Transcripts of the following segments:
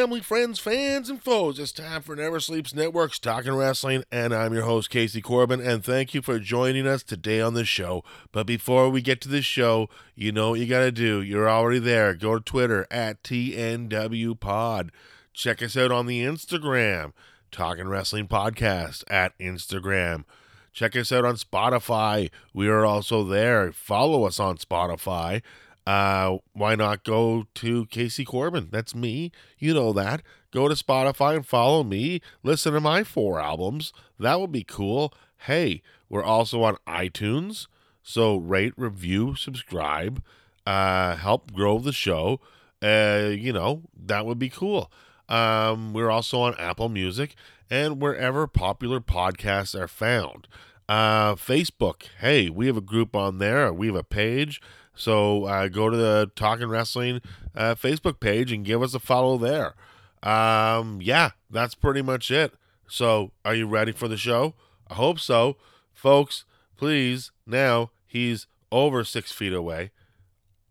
Family, friends, fans, and foes. It's time for Never Sleeps Network's Talking Wrestling, and I'm your host, Casey Corbin, and thank you for joining us today on the show. But before we get to the show, you know what you got to do. You're already there. Go to Twitter at TNW Pod. Check us out on the Instagram, Talking Wrestling Podcast at Instagram. Check us out on Spotify. We are also there. Follow us on Spotify. Uh, why not go to Casey Corbin? That's me. You know that. Go to Spotify and follow me. Listen to my four albums. That would be cool. Hey, we're also on iTunes. So rate, review, subscribe, uh, help grow the show. Uh, you know, that would be cool. Um, we're also on Apple Music and wherever popular podcasts are found. Uh, Facebook. Hey, we have a group on there. We have a page. So uh, go to the Talking Wrestling uh, Facebook page and give us a follow there. Um, yeah, that's pretty much it. So, are you ready for the show? I hope so. Folks, please, now he's over six feet away.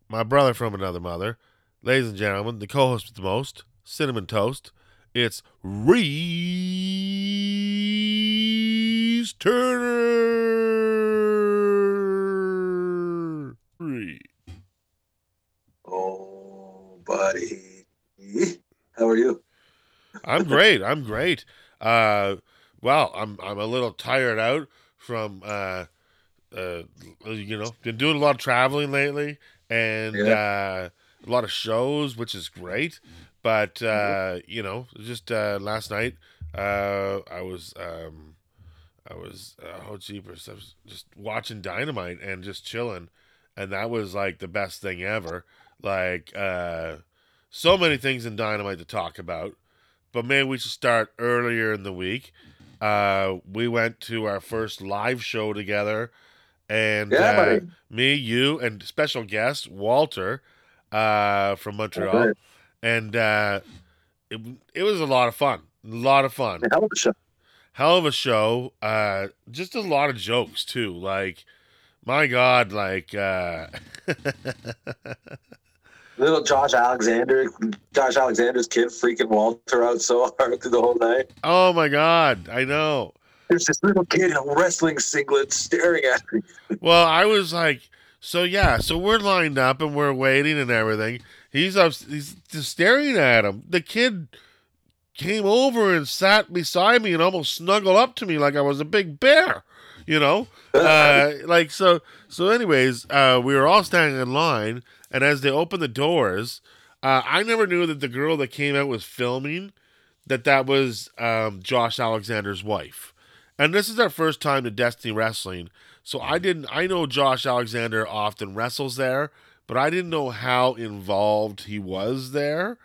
My brother from another mother. Ladies and gentlemen, the co host with the most, Cinnamon Toast. It's Reese Turner. Reese. Oh, buddy. How are you? I'm great. I'm great. Uh, well, I'm I'm a little tired out from uh, uh, you know, been doing a lot of traveling lately, and uh, a lot of shows, which is great. But uh, you know, just uh, last night, uh, I was um, I was uh, oh jeepers, I was just watching Dynamite and just chilling, and that was like the best thing ever. Like uh, so many things in Dynamite to talk about, but maybe we should start earlier in the week. Uh, we went to our first live show together, and Yeah, uh, me, you, and special guest Walter uh, from Montreal, and uh, it it was a lot of fun. A lot of fun. Hell of a show. Hell of a show. Uh, just a lot of jokes too. Like, my God, like. Uh, Little Josh Alexander, Josh Alexander's kid freaking Walter out so hard through the whole night. oh my God, I know. There's this little kid in a wrestling singlet staring at me. Well, I was like, so yeah, so we're lined up and we're waiting and everything. He's up, he's just staring at him. The kid came over and sat beside me and almost snuggled up to me like I was a big bear, you know. Uh, like so. So, anyways, uh, we were all standing in line, and as they opened the doors, uh, I never knew that the girl that came out was filming. That that was um, Josh Alexander's wife, and this is our first time to Destiny Wrestling. So I didn't. I know Josh Alexander often wrestles there, but I didn't know how involved he was there.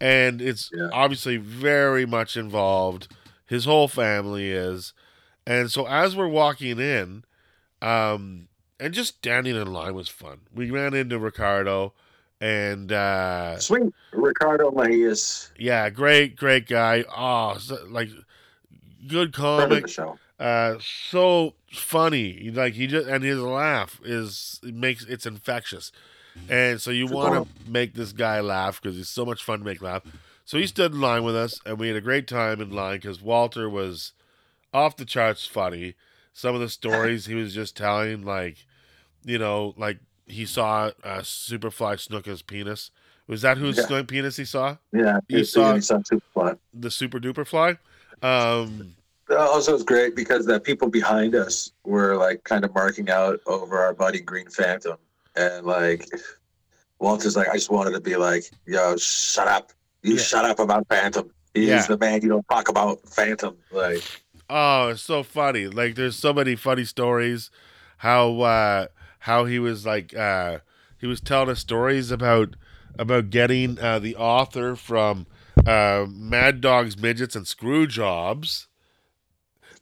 And it's Yeah. obviously very much involved. His whole family is, and so as we're walking in, um, and just standing in line was fun. We ran into Ricardo, and uh, Sweet. Ricardo Mahias. yeah, great, great guy. Oh, so, like good comic uh so funny like he just and his laugh is it makes it's infectious and so you want to make this guy laugh because he's so much fun to make laugh so he stood in line with us and we had a great time in line because walter was off the charts funny some of the stories he was just telling like you know like he saw uh superfly Snuka's penis was that whose Yeah. penis he saw Yeah. You he's saw- he's on super fun. the super duper fly um Also, it's great because the people behind us were like kind of marking out over our buddy Green Phantom, and like Walter's like, I just wanted to be like, yo, shut up, you Yeah. shut up about Phantom. He's Yeah. the man you don't talk about Phantom. Like, Oh, it's so funny. Like there's so many funny stories how uh how he was like uh he was telling us stories about about getting uh, the author from uh, Mad Dogs, Midgets, and Screw Jobs.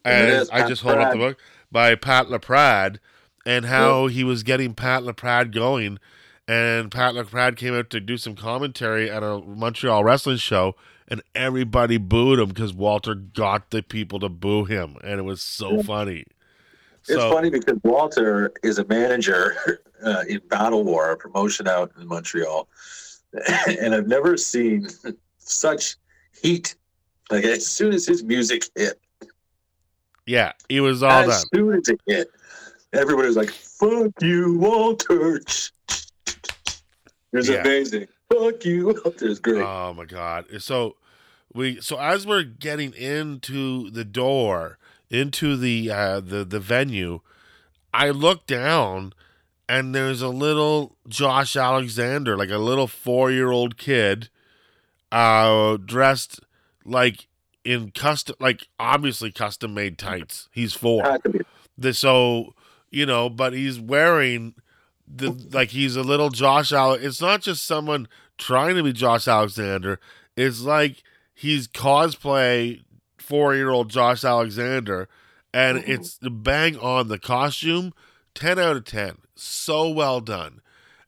And I just hold up the book by Pat LaPrade, and how he was getting Pat LaPrade going. And Pat LaPrade came out to do some commentary at a Montreal wrestling show, and everybody booed him because Walter got the people to boo him, and it was so funny. It's So funny because Walter is a manager uh, in Battle War, a promotion out in Montreal, and I've never seen such heat. Like as soon as his music hit, yeah, he was all as done. soon as it hit, everybody was like, "Fuck you, Walter!" It was Yeah. amazing. Fuck you, Walter. It's great. Oh my god! So we so as we're getting into the door into the uh, the the venue, I look down and there's a little Josh Alexander, like a little four year old kid, uh, dressed like in custom, like obviously custom made tights. He's four. The, so you know, but he's wearing the like he's a little Josh Al. It's not just someone trying to be Josh Alexander. It's like he's cosplay four year old Josh Alexander, and mm-hmm. it's bang on the costume. Ten out of ten, so well done.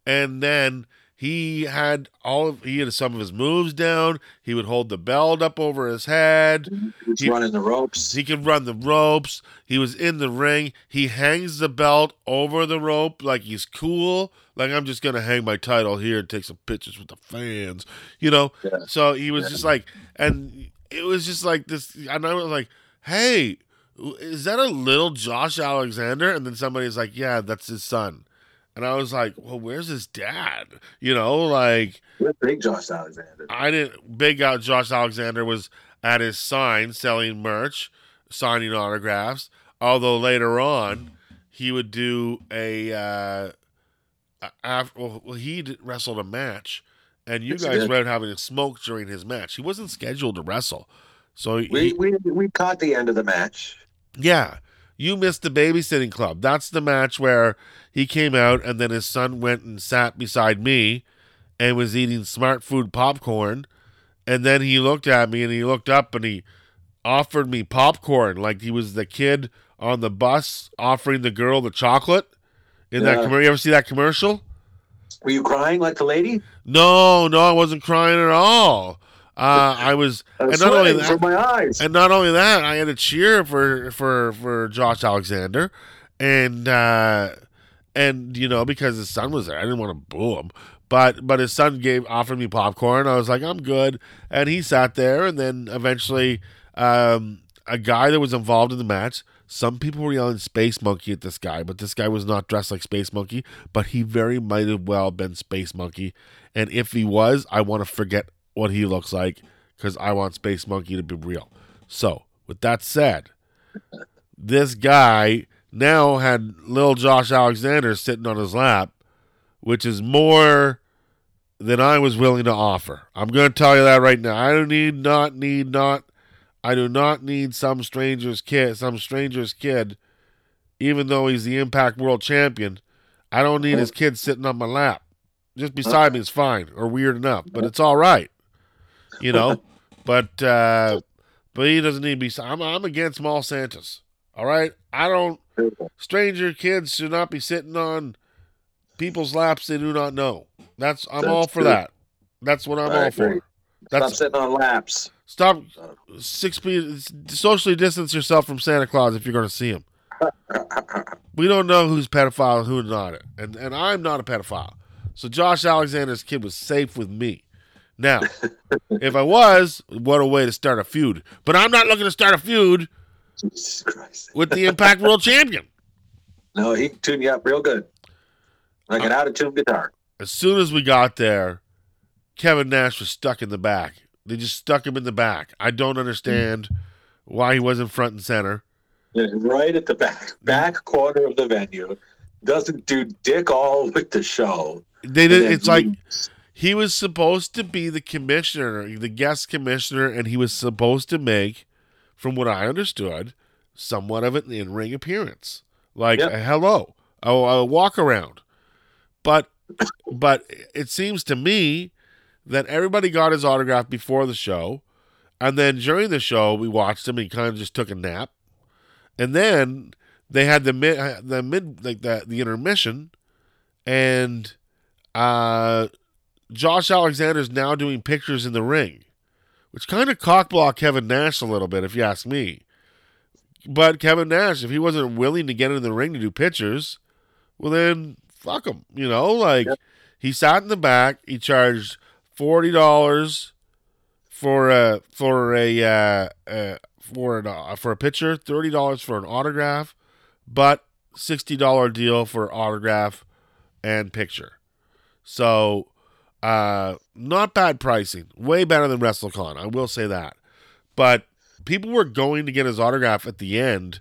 And then he had all of he had some of his moves down. He would hold the belt up over his head. Mm-hmm. He's He- running the ropes. He could run the ropes. He was in the ring. He hangs the belt over the rope like he's cool. Like I'm just gonna hang my title here and take some pictures with the fans, you know. Yeah. So he was just like, and it was just like this. And I was like, hey, is that a little Josh Alexander? And then somebody's like, yeah, that's his son. And I was like, well, where's his dad? You know, like. Big Josh Alexander. I didn't. Big out Josh Alexander was at his sign selling merch, signing autographs. Although later on, he would do a. Uh, after, well, he wrestled a match, and you Yes, guys were having a smoke during his match. He wasn't scheduled to wrestle, so he, We, we we caught the end of the match. yeah, you missed the babysitting club. That's the match where he came out and then his son went and sat beside me and was eating smart food popcorn. And then he looked at me and he looked up and he offered me popcorn like he was the kid on the bus offering the girl the chocolate in that commercial. You ever see that commercial? Were you crying like the lady? No, no, I wasn't crying at all. Uh, I was, I was and not only that, my eyes. and not only that, I had a cheer for for for Josh Alexander, and uh, and you know because his son was there, I didn't want to boo him, but but his son gave offered me popcorn. I was like, I'm good, and he sat there, and then eventually, um, a guy that was involved in the match. Some people were yelling "Space Monkey" at this guy, but this guy was not dressed like Space Monkey. But he very might have well been Space Monkey, and if he was, I want to forget what he looks like because I want Space Monkey to be real. So, with that said, this guy now had little Josh Alexander sitting on his lap, which is more than I was willing to offer. I'm going to tell you that right now. I don't need, not need, not. I do not need some stranger's kid, some stranger's kid, even though he's the Impact World Champion. I don't need his kid sitting on my lap. Just beside me is fine or weird enough, but it's all right, you know. but uh, but he doesn't need to be. I'm I'm against small Santas. All right, I don't. Stranger kids should not be sitting on people's laps they do not know. That's I'm That's all for true. that. That's what I'm I all for. That's Stop sitting on laps. Stop six feet. Socially distance yourself from Santa Claus if you're going to see him. We don't know who's pedophile and who's not, and and I'm not a pedophile. So Josh Alexander's kid was safe with me. Now, if I was, what a way to start a feud. But I'm not looking to start a feud Jesus Christ. with the Impact World Champion. No, he can tune you up real good. Like Uh, an out of tune guitar. As soon as we got there, Kevin Nash was stuck in the back. They just stuck him in the back. I don't understand why he wasn't front and center. Right at the back, back corner of the venue. Doesn't do dick all with the show. They did. It's like he was supposed to be the commissioner, the guest commissioner, and he was supposed to make, from what I understood, somewhat of an in-ring appearance, like Yep. a hello, a, a walk around. But, but it seems to me that everybody got his autograph before the show, and then during the show we watched him. And he kind of just took a nap, and then they had the mid the mid like the the intermission, and uh, Josh Alexander is now doing pictures in the ring, which kind of cockblock Kevin Nash a little bit, if you ask me. But Kevin Nash, if he wasn't willing to get in the ring to do pictures, well then fuck him. You know, like Yep. he sat in the back. He charged forty dollars for a for a uh, uh, for an, uh, for a picture, thirty dollars for an autograph, but sixty dollar deal for autograph and picture. So, uh, not bad pricing. Way better than WrestleCon. I will say that. But people were going to get his autograph at the end,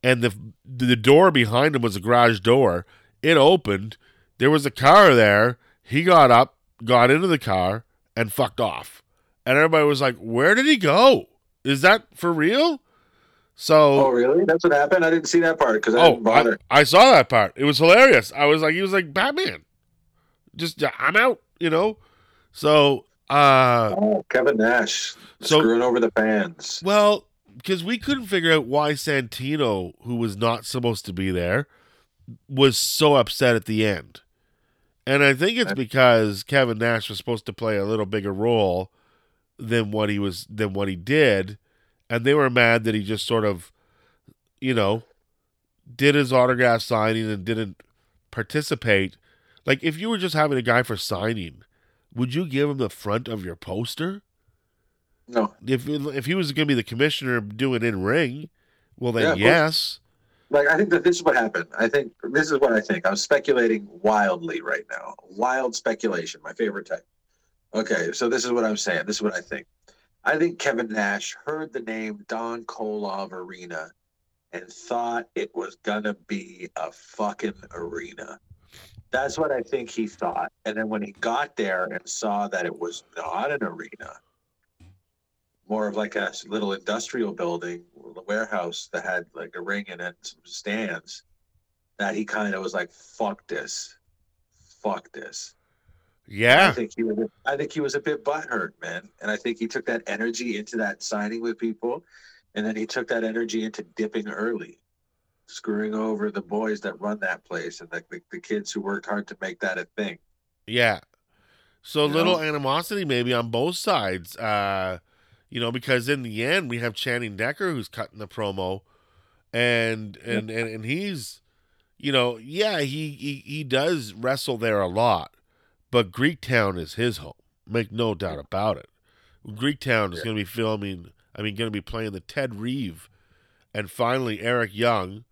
and the the door behind him was a garage door. It opened. There was a car there. He got up, got into the car, and fucked off. And everybody was like, "Where did he go? Is that for real?" So Oh, really? That's what happened. I didn't see that part because I Oh, didn't bother. I, I saw that part. It was hilarious. I was like, he was like Batman. Just uh, I'm out, you know. So, uh, oh, Kevin Nash So- screwing over the fans. well, because we couldn't figure out why Santino, who was not supposed to be there, was so upset at the end. And I think it's because Kevin Nash was supposed to play a little bigger role than what he was than what he did, and they were mad that he just sort of, you know, did his autograph signing and didn't participate. Like if you were just having a guy for signing, would you give him the front of your poster? No, If if he was going to be the commissioner doing in ring, well then Yeah, yes. Like I think that this is what happened. I think this is what I think. I'm speculating wildly right now. Wild speculation, my favorite type. Okay, so this is what I'm saying. This is what I think. I think Kevin Nash heard the name Don Kolov Arena and thought it was gonna be a fucking arena. That's what I think he thought. And then when he got there and saw that it was not an arena, more of like a little industrial building, a warehouse that had like a ring in it, some stands, that he kind of was like, "Fuck this, fuck this." Yeah, I think he was. I think he was a bit butthurt, man, and I think he took that energy into that signing with people, and then he took that energy into dipping early, screwing over the boys that run that place and the, the, the kids who worked hard to make that a thing. Yeah. So You little know? animosity maybe on both sides. Uh you know, because in the end we have Channing Decker who's cutting the promo and and and, and he's you know, yeah, he, he he does wrestle there a lot, but Greektown is his home. Make no doubt about it. Greektown is Yeah. going to be filming, I mean, going to be playing the Ted Reeve. And finally, Eric Young,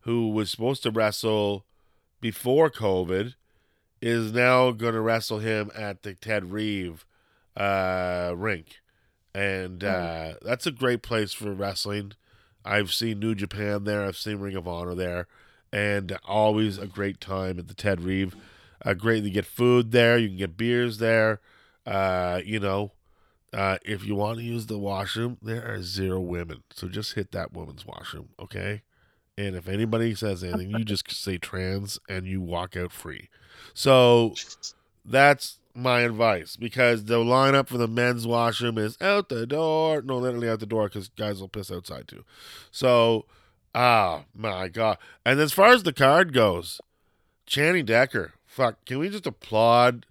who was supposed to wrestle before COVID, is now going to wrestle him at the Ted Reeve uh, rink. And uh, that's a great place for wrestling. I've seen New Japan there, I've seen Ring of Honor there, and always a great time at the Ted Reeve. Uh, great to get food there, you can get beers there. Uh, you know, uh, if you want to use the washroom, there are zero women. So just hit that woman's washroom, okay? And if anybody says anything, you just say trans and you walk out free. So that's my advice because the lineup for the men's washroom is out the door. No, literally out the door because guys will piss outside too. So, ah, my God. And as far as the card goes, Channing Decker, fuck, can we just applaud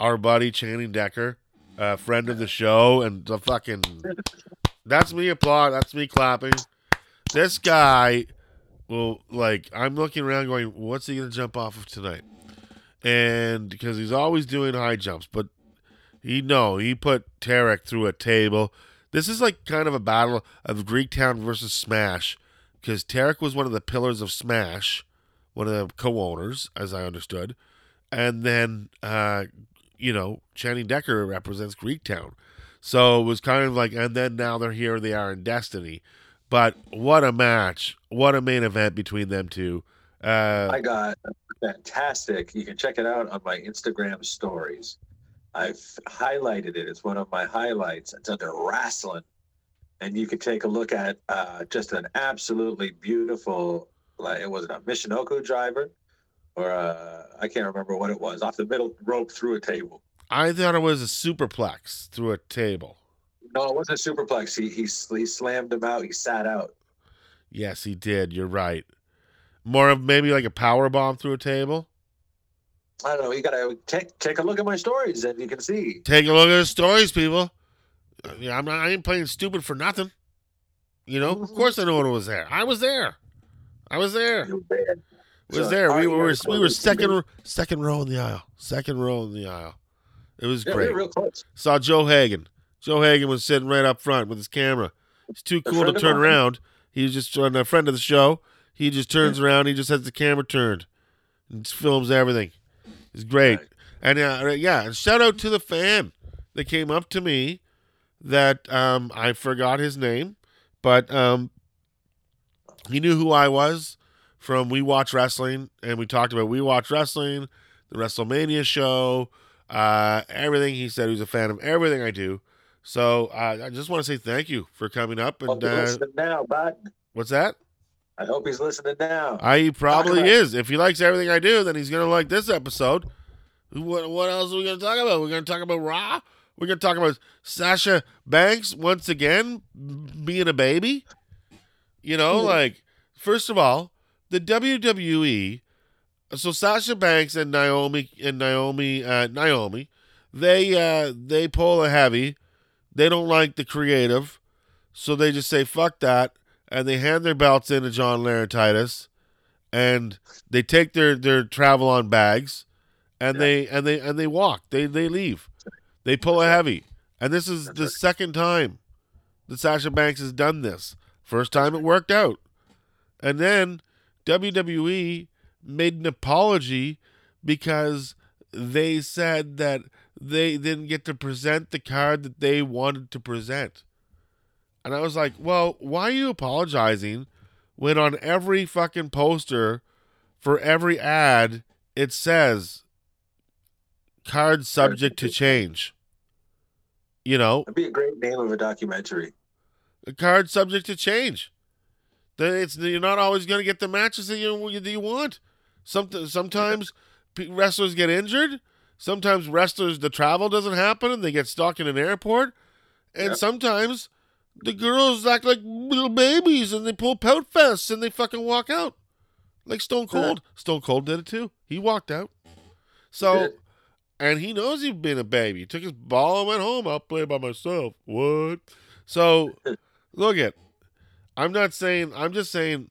our buddy Channing Decker, uh, friend of the show, and the fucking. That's me applaud. That's me clapping. This guy well, like I'm looking around going, what's he gonna jump off of tonight? And because he's always doing high jumps, but he no, he put Tarek through a table. This is like kind of a battle of Greektown versus Smash, because Tarek was one of the pillars of Smash, one of the co-owners, as I understood, and then uh, you know Channing Decker represents Greektown, so it was kind of like, and then now they're here, they are in Destiny. But what a match! What a main event between them two. Uh, I got fantastic. You can check it out on my Instagram stories. I've highlighted it. It's one of my highlights. It's under wrestling, and you can take a look at uh, just an absolutely beautiful. Like it was a Michinoku driver, or uh, I can't remember what it was. Off the middle rope through a table. I thought it was a superplex through a table. No, it wasn't a superplex. He, he he slammed him out. He sat out. Yes, he did. You're right. More of maybe like a power bomb through a table. I don't know. You gotta take take a look at my stories, and you can see. Take a look at the stories, people. Uh, Yeah, I'm not. I ain't playing stupid for nothing. You know, of course I know what was there. I was there. I was there. You bad. was there. We were we were second second row in the aisle. Second row in the aisle. It was Yeah, great. real close. Saw Joe Hagan. Joe Hagan was sitting right up front with his camera. He's too cool to turn around. He's just on a friend of the show. He just turns around. He just has the camera turned and films everything. It's great. And uh, yeah, and shout out to the fan that came up to me. That um, I forgot his name, but um, he knew who I was from We Watch Wrestling, and we talked about We Watch Wrestling, the WrestleMania show, uh, everything. He said he was a fan of everything I do. So uh, I just want to say thank you for coming up. And uh, now, bud. what's that? I hope he's listening now. I he probably is. If he likes everything I do, then he's gonna like this episode. What what else are we gonna talk about? We're gonna talk about Raw. We're gonna talk about Sasha Banks once again being a baby. You know, Ooh. like first of all, the WWE. So Sasha Banks and Naomi and Naomi uh, Naomi, they uh, they pull a heavy. They don't like the creative, so they just say fuck that, and they hand their belts in to John Laurinaitis, and they take their their travel on bags, and Yeah. they and they and they walk. They they leave. They pull a heavy, and this is the second time that Sasha Banks has done this. First time it worked out, and then WWE made an apology because they said that they didn't get to present the card that they wanted to present. And I was like, well, why are you apologizing when on every fucking poster for every ad it says card subject to change? You know, That'd be a great name of a documentary. a card subject to change. That it's you're not always going to get the matches that you that you want. Some, sometimes wrestlers get injured. Sometimes wrestlers the travel doesn't happen and they get stuck in an airport. And Yeah. sometimes the girls act like little babies and they pull pout fests and they fucking walk out. Like Stone Yeah. Cold. Stone Cold did it too. He walked out. So and he knows he's been a baby. He took his ball and went home. I'll play by myself. What? So look at. I'm not saying. I'm just saying.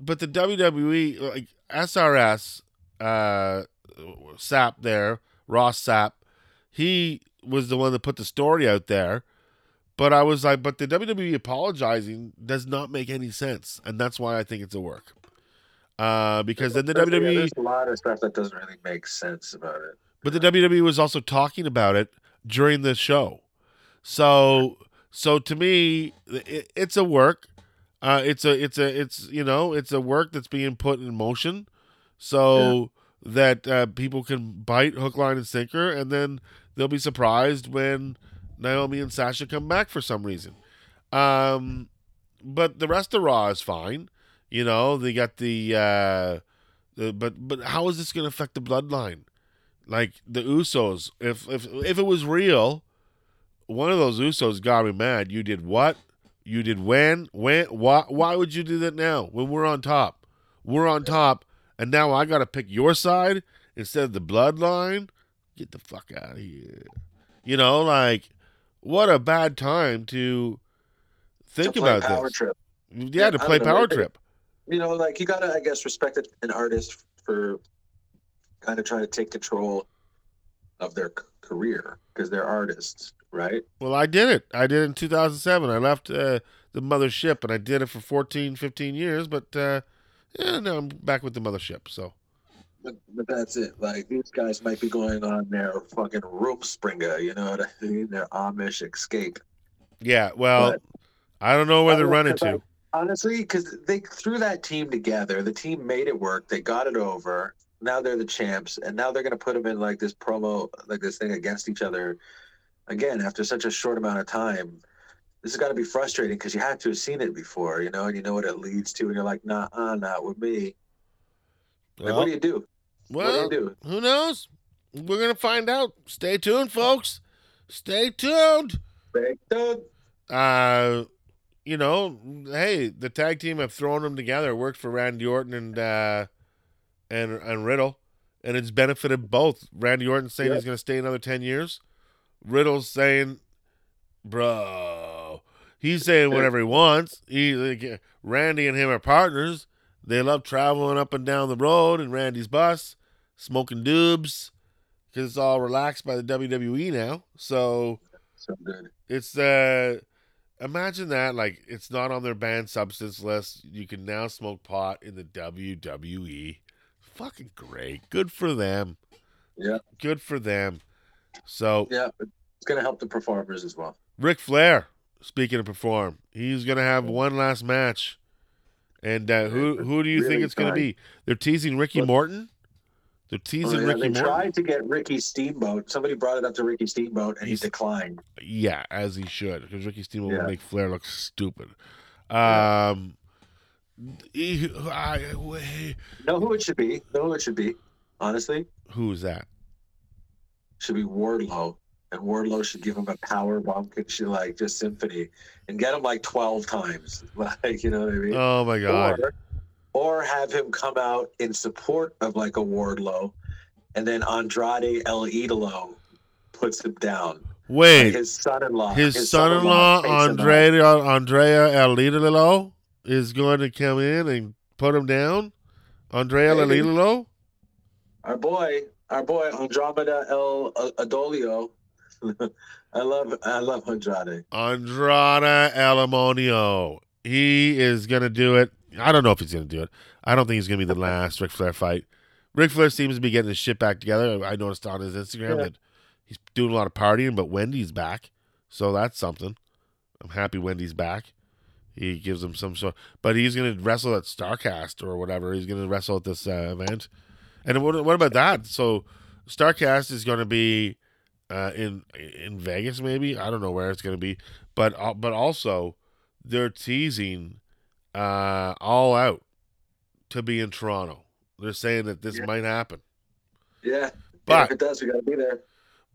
But the WWE, like SRS, uh, Sapp there, Ross Sapp, he was the one that put the story out there. But I was like, but the WWE apologizing does not make any sense, and that's why I think it's a work. Uh, because then the Yeah, WWE There's a lot of stuff that doesn't really make sense about it. but the WWE was also talking about it during the show. So so to me it, it's a work. Uh it's a it's a it's you know, it's a work that's being put in motion so that uh, people can bite hook line and sinker and then they'll be surprised when Naomi and Sasha come back for some reason. Um but the rest of Raw is fine. You know, they got the uh the, but but how is this going to affect the bloodline? like the Usos. If if if it was real, one of those Usos got me mad. You did what? You did when? When? Why? Why would you do that now when we're on top? We're on top, and now I got to pick your side instead of the bloodline. Get the fuck out of here. You know, like what a bad time to think To about power this. trip. Yeah, to play don't know, Power Trip. You know, like you gotta, I guess, respect an artist for kind of trying to take control of their career because they're artists, right? Well, I did it. I did it in 2007. I left uh, the mothership and I did it for 14, 15 years, but uh, yeah, now I'm back with the mothership. So, But, but that's it. Like these guys might be going on their fucking Rumspringa, you know what I mean? Their Amish escape. yeah, well, But- I don't know where they're running to. Honestly, because they threw that team together. The team made it work. They got it over. Now they're the champs, and now they're going to put them in like this promo, like this thing against each other again after such a short amount of time. This has got to be frustrating because you had to have seen it before, you know, and you know what it leads to, and you're like, nah, uh, not with me. Like, Well, what do you do? what do you do? who knows? We're gonna find out. Stay tuned, folks. Stay tuned. Stay tuned. Uh, you know, hey, the tag team have thrown them together. It worked for Randy Orton and uh, and and Riddle, and it's benefited both. Randy Orton saying Yeah. he's gonna stay another ten years. Riddle's saying, bro, he's saying whatever he wants. He like, Randy and him are partners. They love traveling up and down the road in Randy's bus, smoking doobs, because it's all relaxed by the WWE now. So So good. it's uh imagine that like it's not on their banned substance list. You can now smoke pot in the WWE. Fucking great. Good for them. Yeah. Good for them. So Yeah, it's gonna help the performers as well. Ric Flair, speaking of perform, he's gonna have one last match. And uh, who who do you think it's gonna be? They're teasing Ricky What- Morton. They're Oh, teasing yeah, Ricky they Morton. tried to get Ricky Steamboat. Somebody brought it up to Ricky Steamboat, and He's- he declined. Yeah, as he should, because Ricky Steamboat Yeah. would make Flair look stupid. Um, he- I- wait, Know who it should be? Know who it should be? Honestly, who is that? should be Wardlow, and Wardlow should give him a power bomb, should like just symphony, and get him like twelve times. Like you know what I mean? Oh my god! or, or have him come out in support of like a Wardlow, and then Andrade El Idolo puts him down. Like Wait, his son-in-law. his son-in-law takes him out. Andre Andrea Alidolo is going to come in and put him down. Andrea El Alidolo. Our boy, our boy Andromeda El Adolio. I love, I love Andrade. Andrade Alamonio. He is going to do it. I don't know if he's going to do it. I don't think he's going to be the last Ric Flair fight. Ric Flair seems to be getting his shit back together. I noticed on his Instagram Yeah. that he's doing a lot of partying, but Wendy's back. So that's something. I'm happy Wendy's back. He gives him some sort, but he's going to wrestle at Starcast or whatever. He's going to wrestle at this uh, event. And what, what about that? So Starcast is going to be uh, in in Vegas, maybe. I don't know where it's going to be, but uh, but also they're teasing uh, All Out to be in Toronto. They're saying that this Yeah. might happen. Yeah, But- if it does, we gotta be there.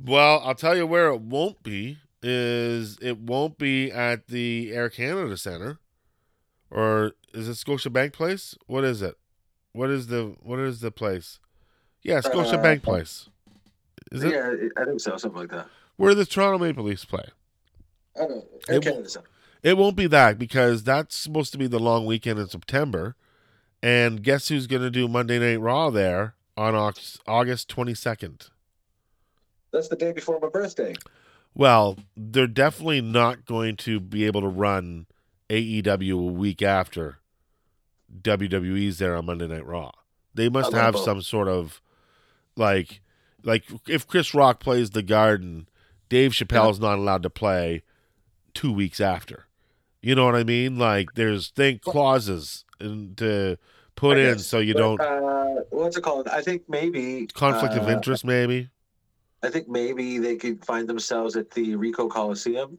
Well, I'll tell you where it won't be is it won't be at the Air Canada Center, or is it Scotiabank Place? What is it? What is the what is the place? Yeah, Scotiabank Uh, Place. Is it yeah, I think so, something like that. where the Toronto Maple Leafs play? I don't know. It Canada It won't be that because that's supposed to be the long weekend in September. And guess who's going to do Monday Night Raw there on August 22nd? That's the day before my birthday. Well, they're definitely not going to be able to run AEW a week after WWE's there on Monday Night Raw. They must have both. some sort of like like if Chris Rock plays the Garden, Dave Chappelle Chappelle's not allowed to play two weeks after. You know what I mean? Like there's think clauses in, to put I in guess. so you But, don't Uh, what's it called? I think maybe conflict of uh, interest maybe. I think maybe they could find themselves at the Ricoh Coliseum.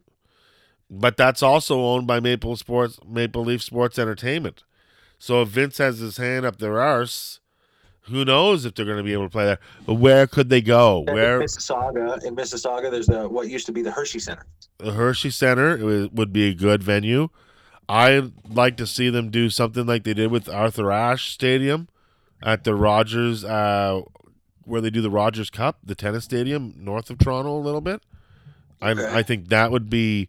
But that's also owned by Maple Sports, Maple Leaf Sports Entertainment. So if Vince has his hand up their arse, who knows if they're going to be able to play there? But where could they go? And Where in Mississauga, in Mississauga, there's the what used to be the Hershey Center. the Hershey Center would- would be a good venue. I'd like to see them do something like they did with Arthur Ashe Stadium at the Rogers, uh, where they do the Rogers Cup, the tennis stadium north of Toronto a little bit. I, Okay. I think that would be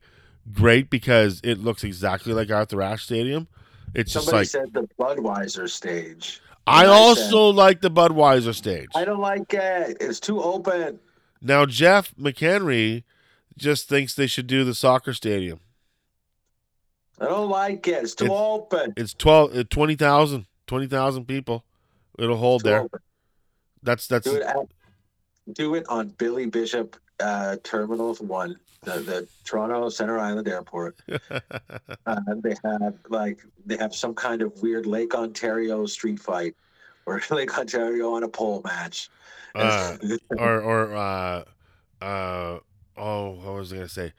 great because it looks exactly like Arthur Ashe Stadium. It's just Somebody like said the Budweiser stage. I also like the Budweiser stage. I don't like it. It's too open. Now Jeff McHenry just thinks they should do the soccer stadium. I don't like it. It's too It's- open. It's 12 uh, 20,000 20,000 people. It'll hold Too there. open. That's that's Do it at, do it on Billy Bishop uh, Terminal One, the, the Toronto Center Island Airport. Uh, they have like they have some kind of weird Lake Ontario street fight or Lake Ontario on a pole match. uh, or or uh uh oh what was I gonna say?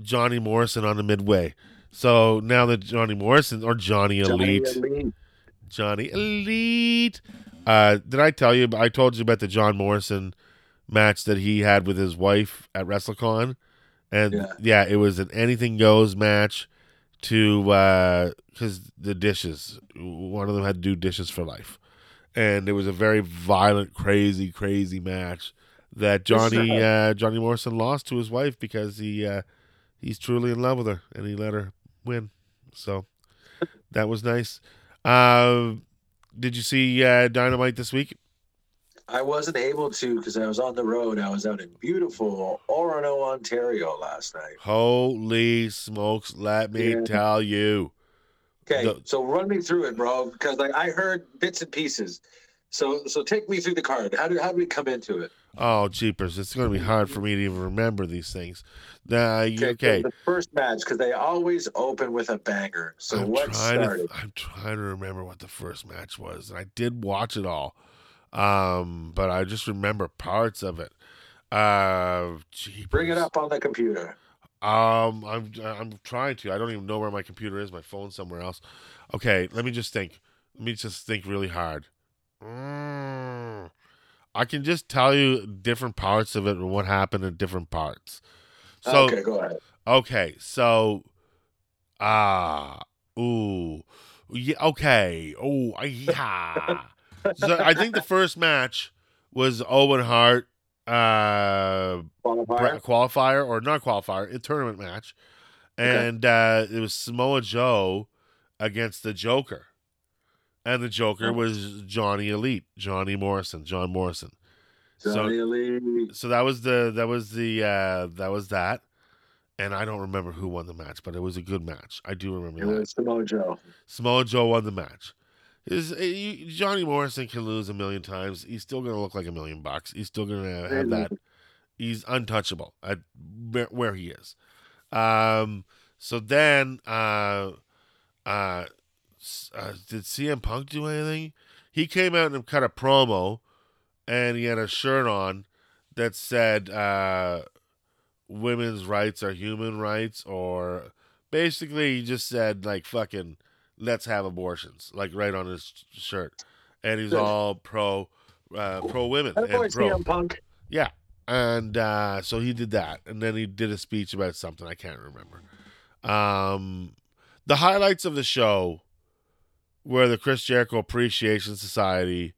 Johnny Morrison on the midway. So now that Johnny Morrison or Johnny Elite. Johnny Elite. Johnny Elite. Uh, did I tell you? I told you about the John Morrison match that he had with his wife at WrestleCon, and yeah, Yeah. it was an anything goes match to because the dishes. One of them had to do dishes for life, and it was a very violent, crazy, crazy match that Johnny uh, Johnny Morrison lost to his wife because he uh, he's truly in love with her and he let her win. So that was nice. Uh, did you see uh, Dynamite this week? I wasn't able to because I was on the road. I was out in beautiful Orono, Ontario last night. Holy smokes! Let me Yeah. tell you. Okay, The- so run me through it, bro, because like I heard bits and pieces. So so take me through the card. How do how do we come into it? Oh, jeepers! It's going to be hard for me to even remember these things. You- so okay, The first match because they always open with a banger. So I'm what started? to I'm trying to remember what the first match was. And I did watch it all, um, but I just remember parts of it. Uh, jeepers. Bring it up on the computer. Um, I'm I'm trying to. I don't even know where my computer is. My phone's somewhere else. Okay, let me just think. Let me just think really hard. Mm, I can just tell you different parts of it and what happened in different parts. So okay, go ahead. Okay, so ah, ooh, yeah, okay, oh, yeah. So I think the first match was Owen Hart, uh, Qualifier? qualifier or not qualifier, a tournament match, Okay. and uh, it was Samoa Joe against the Joker, and the Joker Oh. was Johnny Elite, Johnny Morrison, John Morrison. So- Johnny Elite. so that was the that was the uh that was that and i don't remember who won the match but it was a good match i do remember It that was Samoa Joe. samoa joe won the match His, uh, you- johnny morrison can lose a million times. He's still gonna look like a million bucks. He's still gonna have that. He's untouchable at where, where he is. Um so then uh uh, uh did cm punk do anything? He came out and cut a promo and he had a shirt on that said uh women's rights are human rights or basically he just said like fucking let's have abortions like right on his shirt and he's all pro uh pro women That boy and pro CM Punk. yeah. And uh, so he did that. And then he did a speech about something. I can't remember. Um, the highlights of the show were the Chris Jericho Appreciation Society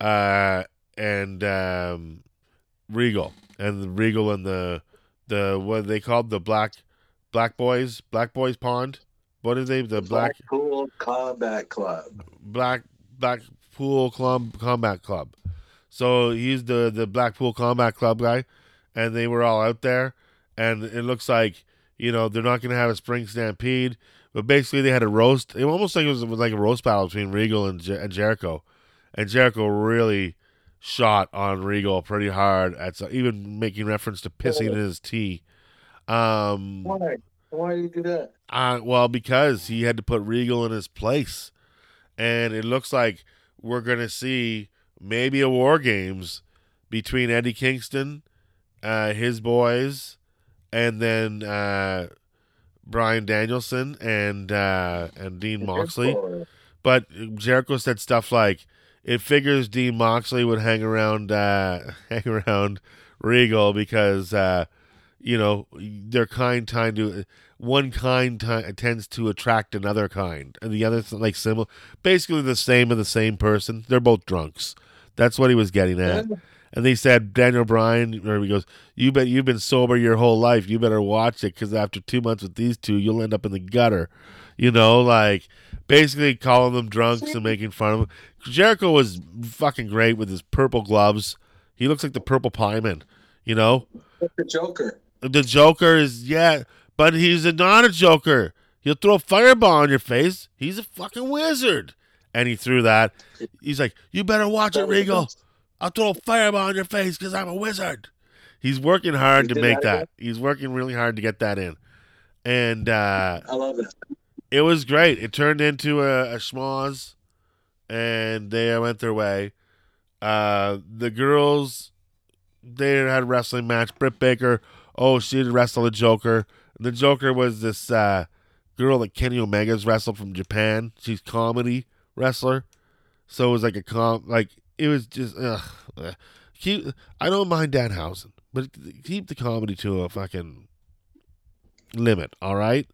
uh, and um, Regal. And the Regal and the, the what they called the Black Black Boys, Black Boys Pond. What are they? The Black Blackpool Combat Club. Black Black Blackpool Club Combat Club. So he's the the Blackpool Combat Club guy, and they were all out there, and it looks like you know they're not going to have a spring stampede, but basically they had a roast. It almost like it was like a roast battle between Regal and, Jer- and Jericho, and Jericho really shot on Regal pretty hard at so- even making reference to pissing in his tea. Um, Why? Did you do that? uh, well, because he had to put Regal in his place, and it looks like we're gonna see maybe a War Games between Eddie Kingston, uh, his boys, and then uh, Bryan Danielson and uh, and Dean Moxley. But Jericho said stuff like, "It figures Dean Moxley would hang around, uh, hang around Regal because, uh, you know, their kind tend to one kind t- tends to attract another kind, and the other like similar, basically the same of the same person. They're both drunks. That's what he was getting at. And they said Daniel Bryan, or he goes, "You bet you've been sober your whole life. You better watch it because after two months with these two, you'll end up in the gutter." You know, like basically calling them drunks and making fun of them. Jericho was fucking great with his purple gloves. He looks like the purple pie man. You know, the Joker. The Joker is yeah, but he's a, not a Joker. He'll throw a fireball on your face. He's a fucking wizard. And he threw that. He's like, "You better watch it, Regal. I'll throw a fireball on your face because I'm a wizard." He's working hard He to make that that. He's working really hard to get that in, and uh, I love it. it was great. It turned into a, a schmoz, and they went their way. Uh, the girls, they had a wrestling match. Britt Baker, oh, she did wrestle the Joker. The Joker was this uh, girl that Kenny Omega's wrestled from Japan. She's comedy wrestler, so it was like a com like it was just ugh. keep. I don't mind Danhausen, but keep the comedy to a fucking limit. All right.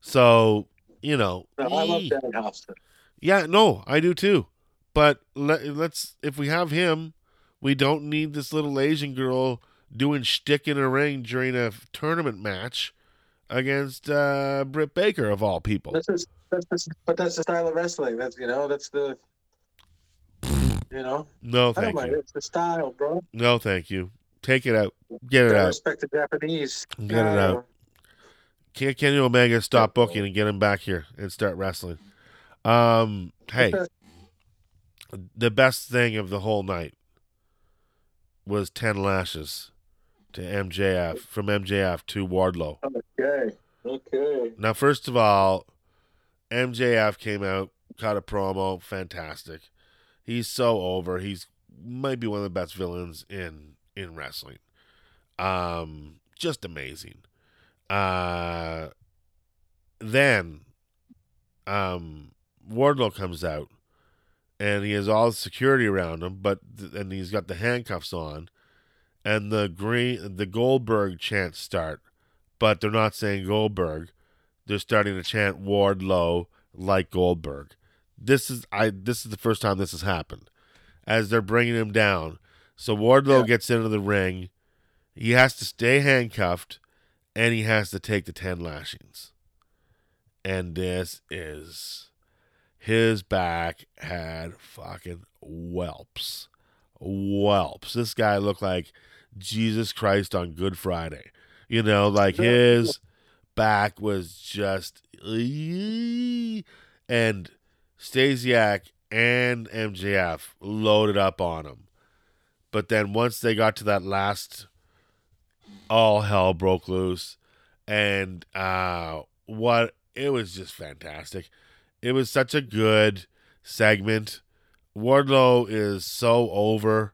So you know. No, I love Danhausen. Yeah, no, I do too. But let, let's if we have him, we don't need this little Asian girl doing shtick in a ring during a tournament match against uh, Britt Baker of all people. That's just, that's just, but that's the style of wrestling. That's you know, that's the you know. No, I don't thank mind. you. It's the style, bro. No, thank you. Take it out. Get it out. respect the Japanese. Get it out. Can Kenny Omega stop booking and get him back here and start wrestling? Um, hey, the best thing of the whole night was ten lashes to MJF from MJF to Wardlow. Okay. Okay. Now, first of all, MJF came out, cut a promo, fantastic. He's so over. He's might be one of the best villains in in wrestling. Um, just amazing. Uh, then, um, Wardlow comes out, and he has all the security around him, but and he's got the handcuffs on, and the green the Goldberg chants start, but they're not saying Goldberg they're starting to chant Wardlow like Goldberg. This is I this is the first time this has happened. As they're bringing him down. So Wardlow Yeah. gets into the ring. He has to stay handcuffed and he has to take the 10 lashings. And this is his back had fucking whelps. Whelps. This guy looked like Jesus Christ on Good Friday. You know, like his back was just and Stasiak and MJF loaded up on him. But then once they got to that last all hell broke loose and uh what it was just fantastic. It was such a good segment. Wardlow is so over.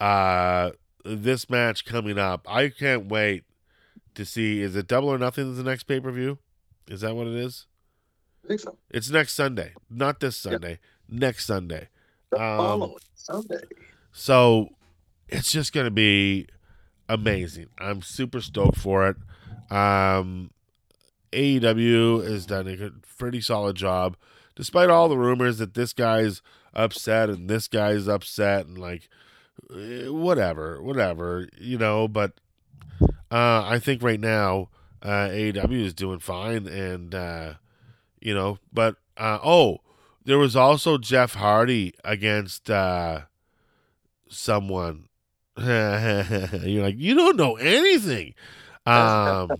Uh this match coming up. I can't wait to see is it double or nothing is the next pay per view? Is that what it is? I think so. It's next Sunday, not this Yeah. Sunday. Next Sunday. Um, Sunday. So it's just going to be amazing. I'm super stoked for it. Um, AEW has done a pretty solid job, despite all the rumors that this guy's upset and this guy's upset and like eh, whatever, whatever, you know. But uh, I think right now uh, AEW is doing fine, and uh, you know, but uh, oh, there was also Jeff Hardy against. Uh, someone. You're like, you don't know anything. Um,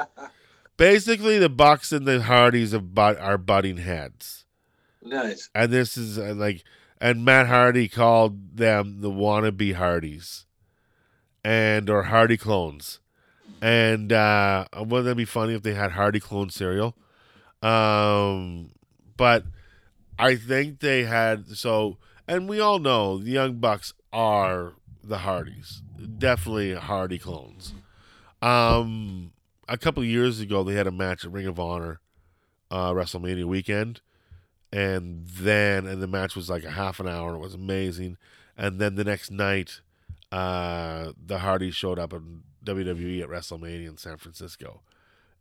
basically, the Bucks and the Hardys are, but, are butting heads, Nice. and this is uh, like, and Matt Hardy called them the wannabe Hardys, and or Hardy clones, and uh, wouldn't that be funny if they had Hardy clone cereal? Um, but I think they had so, and we all know the Young Bucks are the Hardys, definitely Hardy clones. Um, a couple years ago, they had a match at Ring of Honor, uh, WrestleMania weekend, and then and the match was like a half an hour. and It was amazing, and then the next night, uh, the Hardys showed up in WWE at WrestleMania in San Francisco,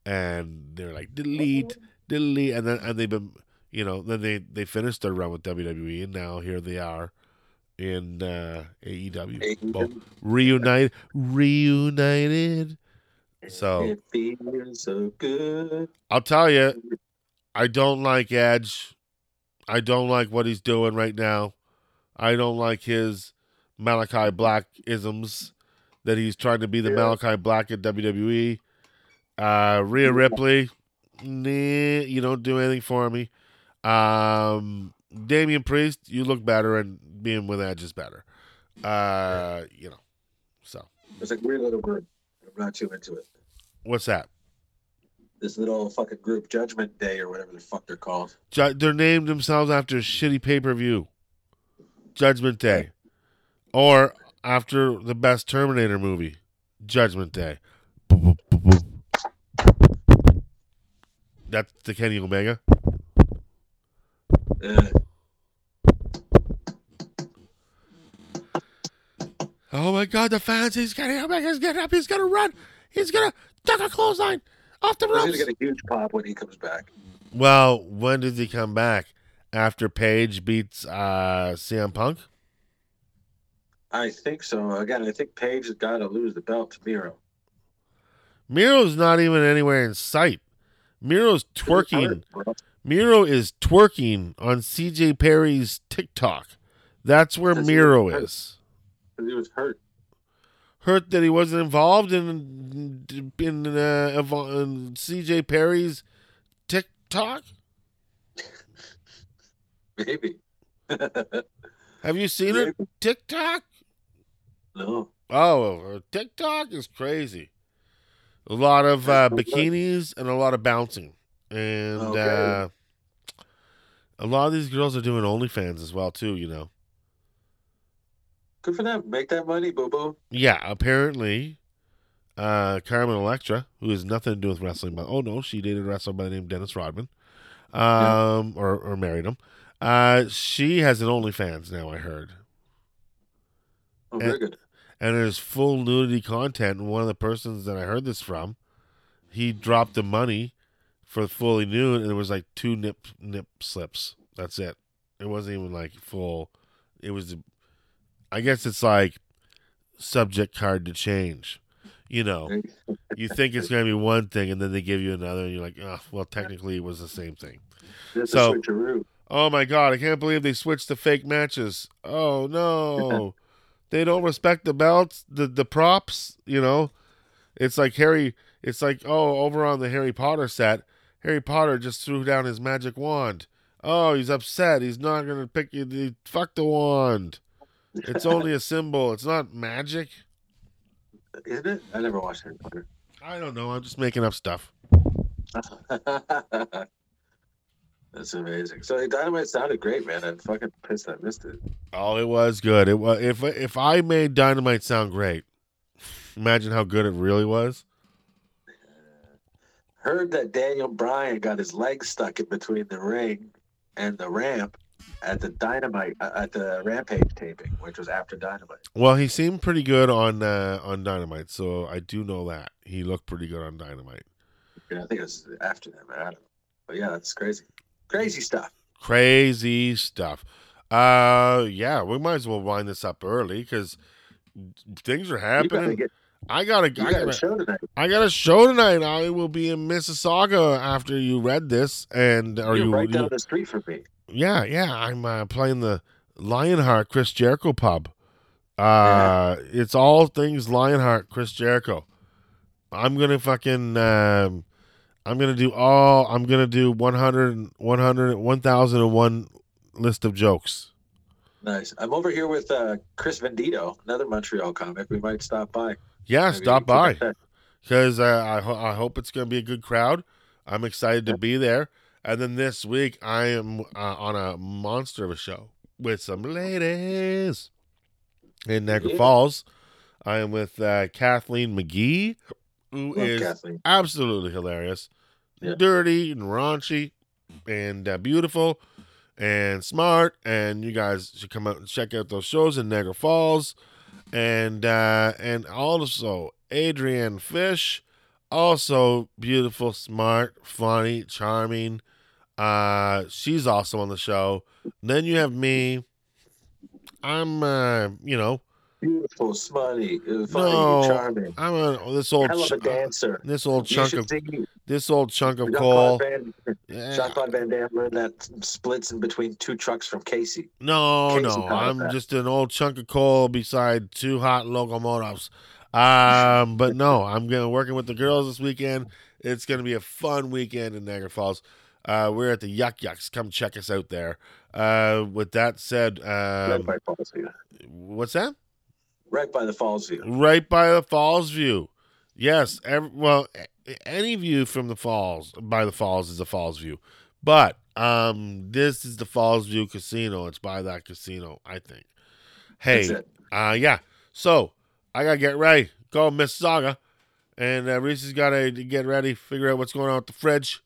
and they're like delete, delete, and then and they've been you know, then they they finished their run with WWE, and now here they are in uh, AEW, Well, reunited, reunited. So It feels so good. I'll tell you, I don't like Edge. I don't like what he's doing right now. I don't like his Malakai Black isms that he's trying to be the Yeah. Malakai Black at WWE. Uh, Rhea Ripley, nah, you don't do anything for me. Um, Damian Priest, you look better, and being with Edge is better. Uh, you know, so It's a weird little word. I'm not too into it. what's that? This little fucking group, Judgment Day or whatever the fuck they're called. Ju- they're named themselves after a shitty pay per view, Judgment Day, or after the best Terminator movie, Judgment Day. That's the Kenny Omega. Uh, Oh my God, the fans! He's getting up! He's getting up! He's gonna run! He's gonna duck a clothesline off the He's gonna get a huge pop when he comes back. Well, when does he come back? After Page beats uh, CM Punk? I think so. Again, I think Page has got to lose the belt to Miro. Miro's not even anywhere in sight. Miro's twerking. Hurt. Miro is twerking on CJ Perry's TikTok. That's where Miro is. hurt. is. 'Cause He was hurt. Hurt that he wasn't involved in in, uh, in CJ Perry's TikTok. Maybe. Have you seen it? Maybe. TikTok? No. Oh, TikTok is crazy. A lot of uh, That's so good. bikinis and a lot of bouncing, and Okay. uh, a lot of these girls are doing OnlyFans as well too. You know. Good for them. Make that money, boo boo. Yeah, apparently, uh, Carmen Electra, who has nothing to do with wrestling, but oh no, she dated a wrestler by the name Dennis Rodman, um, or or married him. Uh, she has an OnlyFans now. I heard, Oh, very good. and there's full nudity content. And one of the persons that I heard this from, he dropped the money for fully nude, and it was like two nip nip slips. That's it. It wasn't even like full. It was, I guess it's like subject card to change. You know, you think it's going to be one thing, and then they give you another, and you're like, oh, well, technically it was the same thing. Just So- Oh my god, I can't believe they switched to fake matches. Oh no. they don't respect the belts, the the props, you know. It's like Harry it's like, oh, over on the Harry Potter set, Harry Potter just threw down his magic wand. Oh, he's upset. He's not gonna pick you the fuck the wand. It's only a symbol. It's not magic. Isn't it? I never watched Harry Potter. I don't know. I'm just making up stuff. That's amazing. So Dynamite sounded great, man. I'm fucking pissed I missed it. Oh, it was good. It was if if I made Dynamite sound great, imagine how good it really was. Heard that Daniel Bryan got his leg stuck in between the ring and the ramp at the Dynamite uh, at the Rampage taping, which was after Dynamite. Well, he seemed pretty good on uh, on Dynamite, so I do know that he looked pretty good on Dynamite. Yeah, I think it was after that, man. I don't know. But yeah, that's crazy. Crazy stuff. Crazy stuff. Uh, yeah, we might as well wind this up early because things are happening. get I gotta, you I got a gotta, show tonight. I got a show tonight. I will be in Mississauga after you read this, and are You're you? right you- down the street from me. Yeah, yeah. I'm uh, playing the Lionheart Chris Jericho pub. Uh, it's all things Lionheart Chris Jericho. I'm gonna fucking um, I'm gonna do all. I'm gonna do 100, 100, 1001 list of jokes. Nice. I'm over here with uh, Chris Vendito, another Montreal comic. We might stop by. Yeah, Maybe stop by because uh, I ho- I hope it's gonna be a good crowd. I'm excited to be there. And then this week I am uh, on a monster of a show with some ladies in Niagara Yeah. Falls. I am with uh, Kathleen McGee, who Love is Kathleen. absolutely hilarious, Yeah. dirty and raunchy, and uh, beautiful and smart. And you guys should come out and check out those shows in Niagara Falls, and uh, and also Adrienne Fish, also beautiful, smart, funny, charming. Uh, she's also on the show. then you have me. I'm, uh, you know, Beautiful, smutty, uh, funny, No. charming. I'm a this old Hell of a ch- dancer. this old chunk of this old chunk of Jean-Claude coal. Van, Yeah. Jean-Claude Van Damme that splits in between two trucks from Casey. No, Casey no, I'm that. just an old chunk of coal beside two hot locomotives. Um, but no, I'm gonna working with the girls this weekend. It's gonna be a fun weekend in Niagara Falls. Uh, we're at the Yuk Yuk's. Come check us out there. Uh, with that said, um, what's that? Right by the Fallsview. Right by the Falls View. Yes. Every, well, any view from the falls by the falls is a falls view, but um, this is the Falls View Casino. It's by that casino, I think. Hey, That's it. uh, yeah. So I gotta get ready. Go Mississauga, and uh, Reese's gotta get ready. Figure out what's going on with the fridge.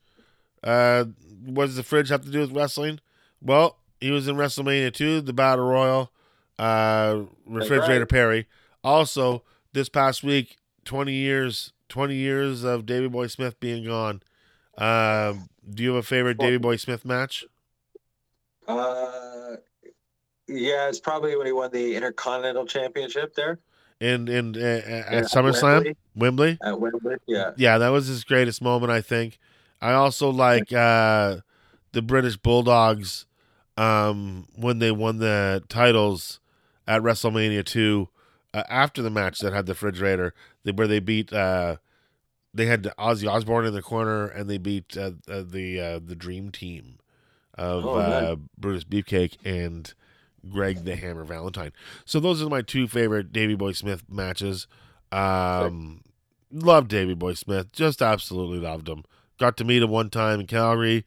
Uh, what does the fridge have to do with wrestling? Well, he was in WrestleMania 2, the Battle Royal, uh, Refrigerator right. Perry. Also, this past week, 20 years, 20 years of Davey Boy Smith being gone. Um, do you have a favorite Davey Boy Smith match? Uh, yeah, it's probably when he won the Intercontinental Championship there In in uh, at Yeah, SummerSlam, Wembley. Wembley. at Wembley. Yeah, Yeah, that was his greatest moment, I think. I also like uh, the British Bulldogs um, when they won the titles at WrestleMania 2 uh, after the match that had the refrigerator, they, where they beat. Uh, they had Ozzy Osbourne in the corner, and they beat uh, uh, the uh, the Dream Team of Oh, uh, Brutus Beefcake and Greg the Hammer Valentine. So those are my two favorite Davey Boy Smith matches. Um, loved Davey Boy Smith, just absolutely loved him. Got to meet him one time in Calgary,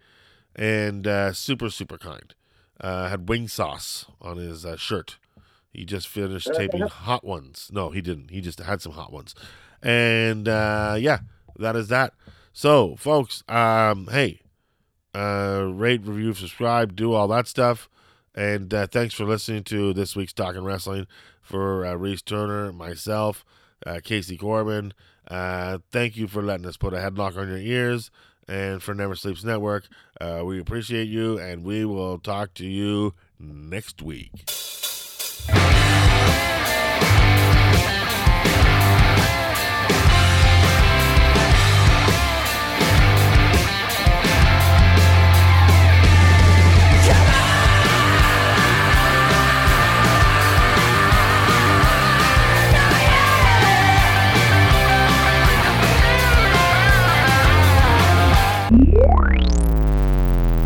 and uh, super super kind. Uh, had wing sauce on his uh, shirt. He just finished taping Hot Ones. No, he didn't. He just had some Hot Ones, and uh, yeah, that is that. So, folks, um, hey, uh, rate, review, subscribe, do all that stuff. And uh, thanks for listening to this week's Talking Wrestling for uh, Reese Turner, myself, uh, Casey Corbin. Uh, thank you for letting us put a headlock on your ears. And for Never Sleeps Network, uh, we appreciate you, and we will talk to you next week.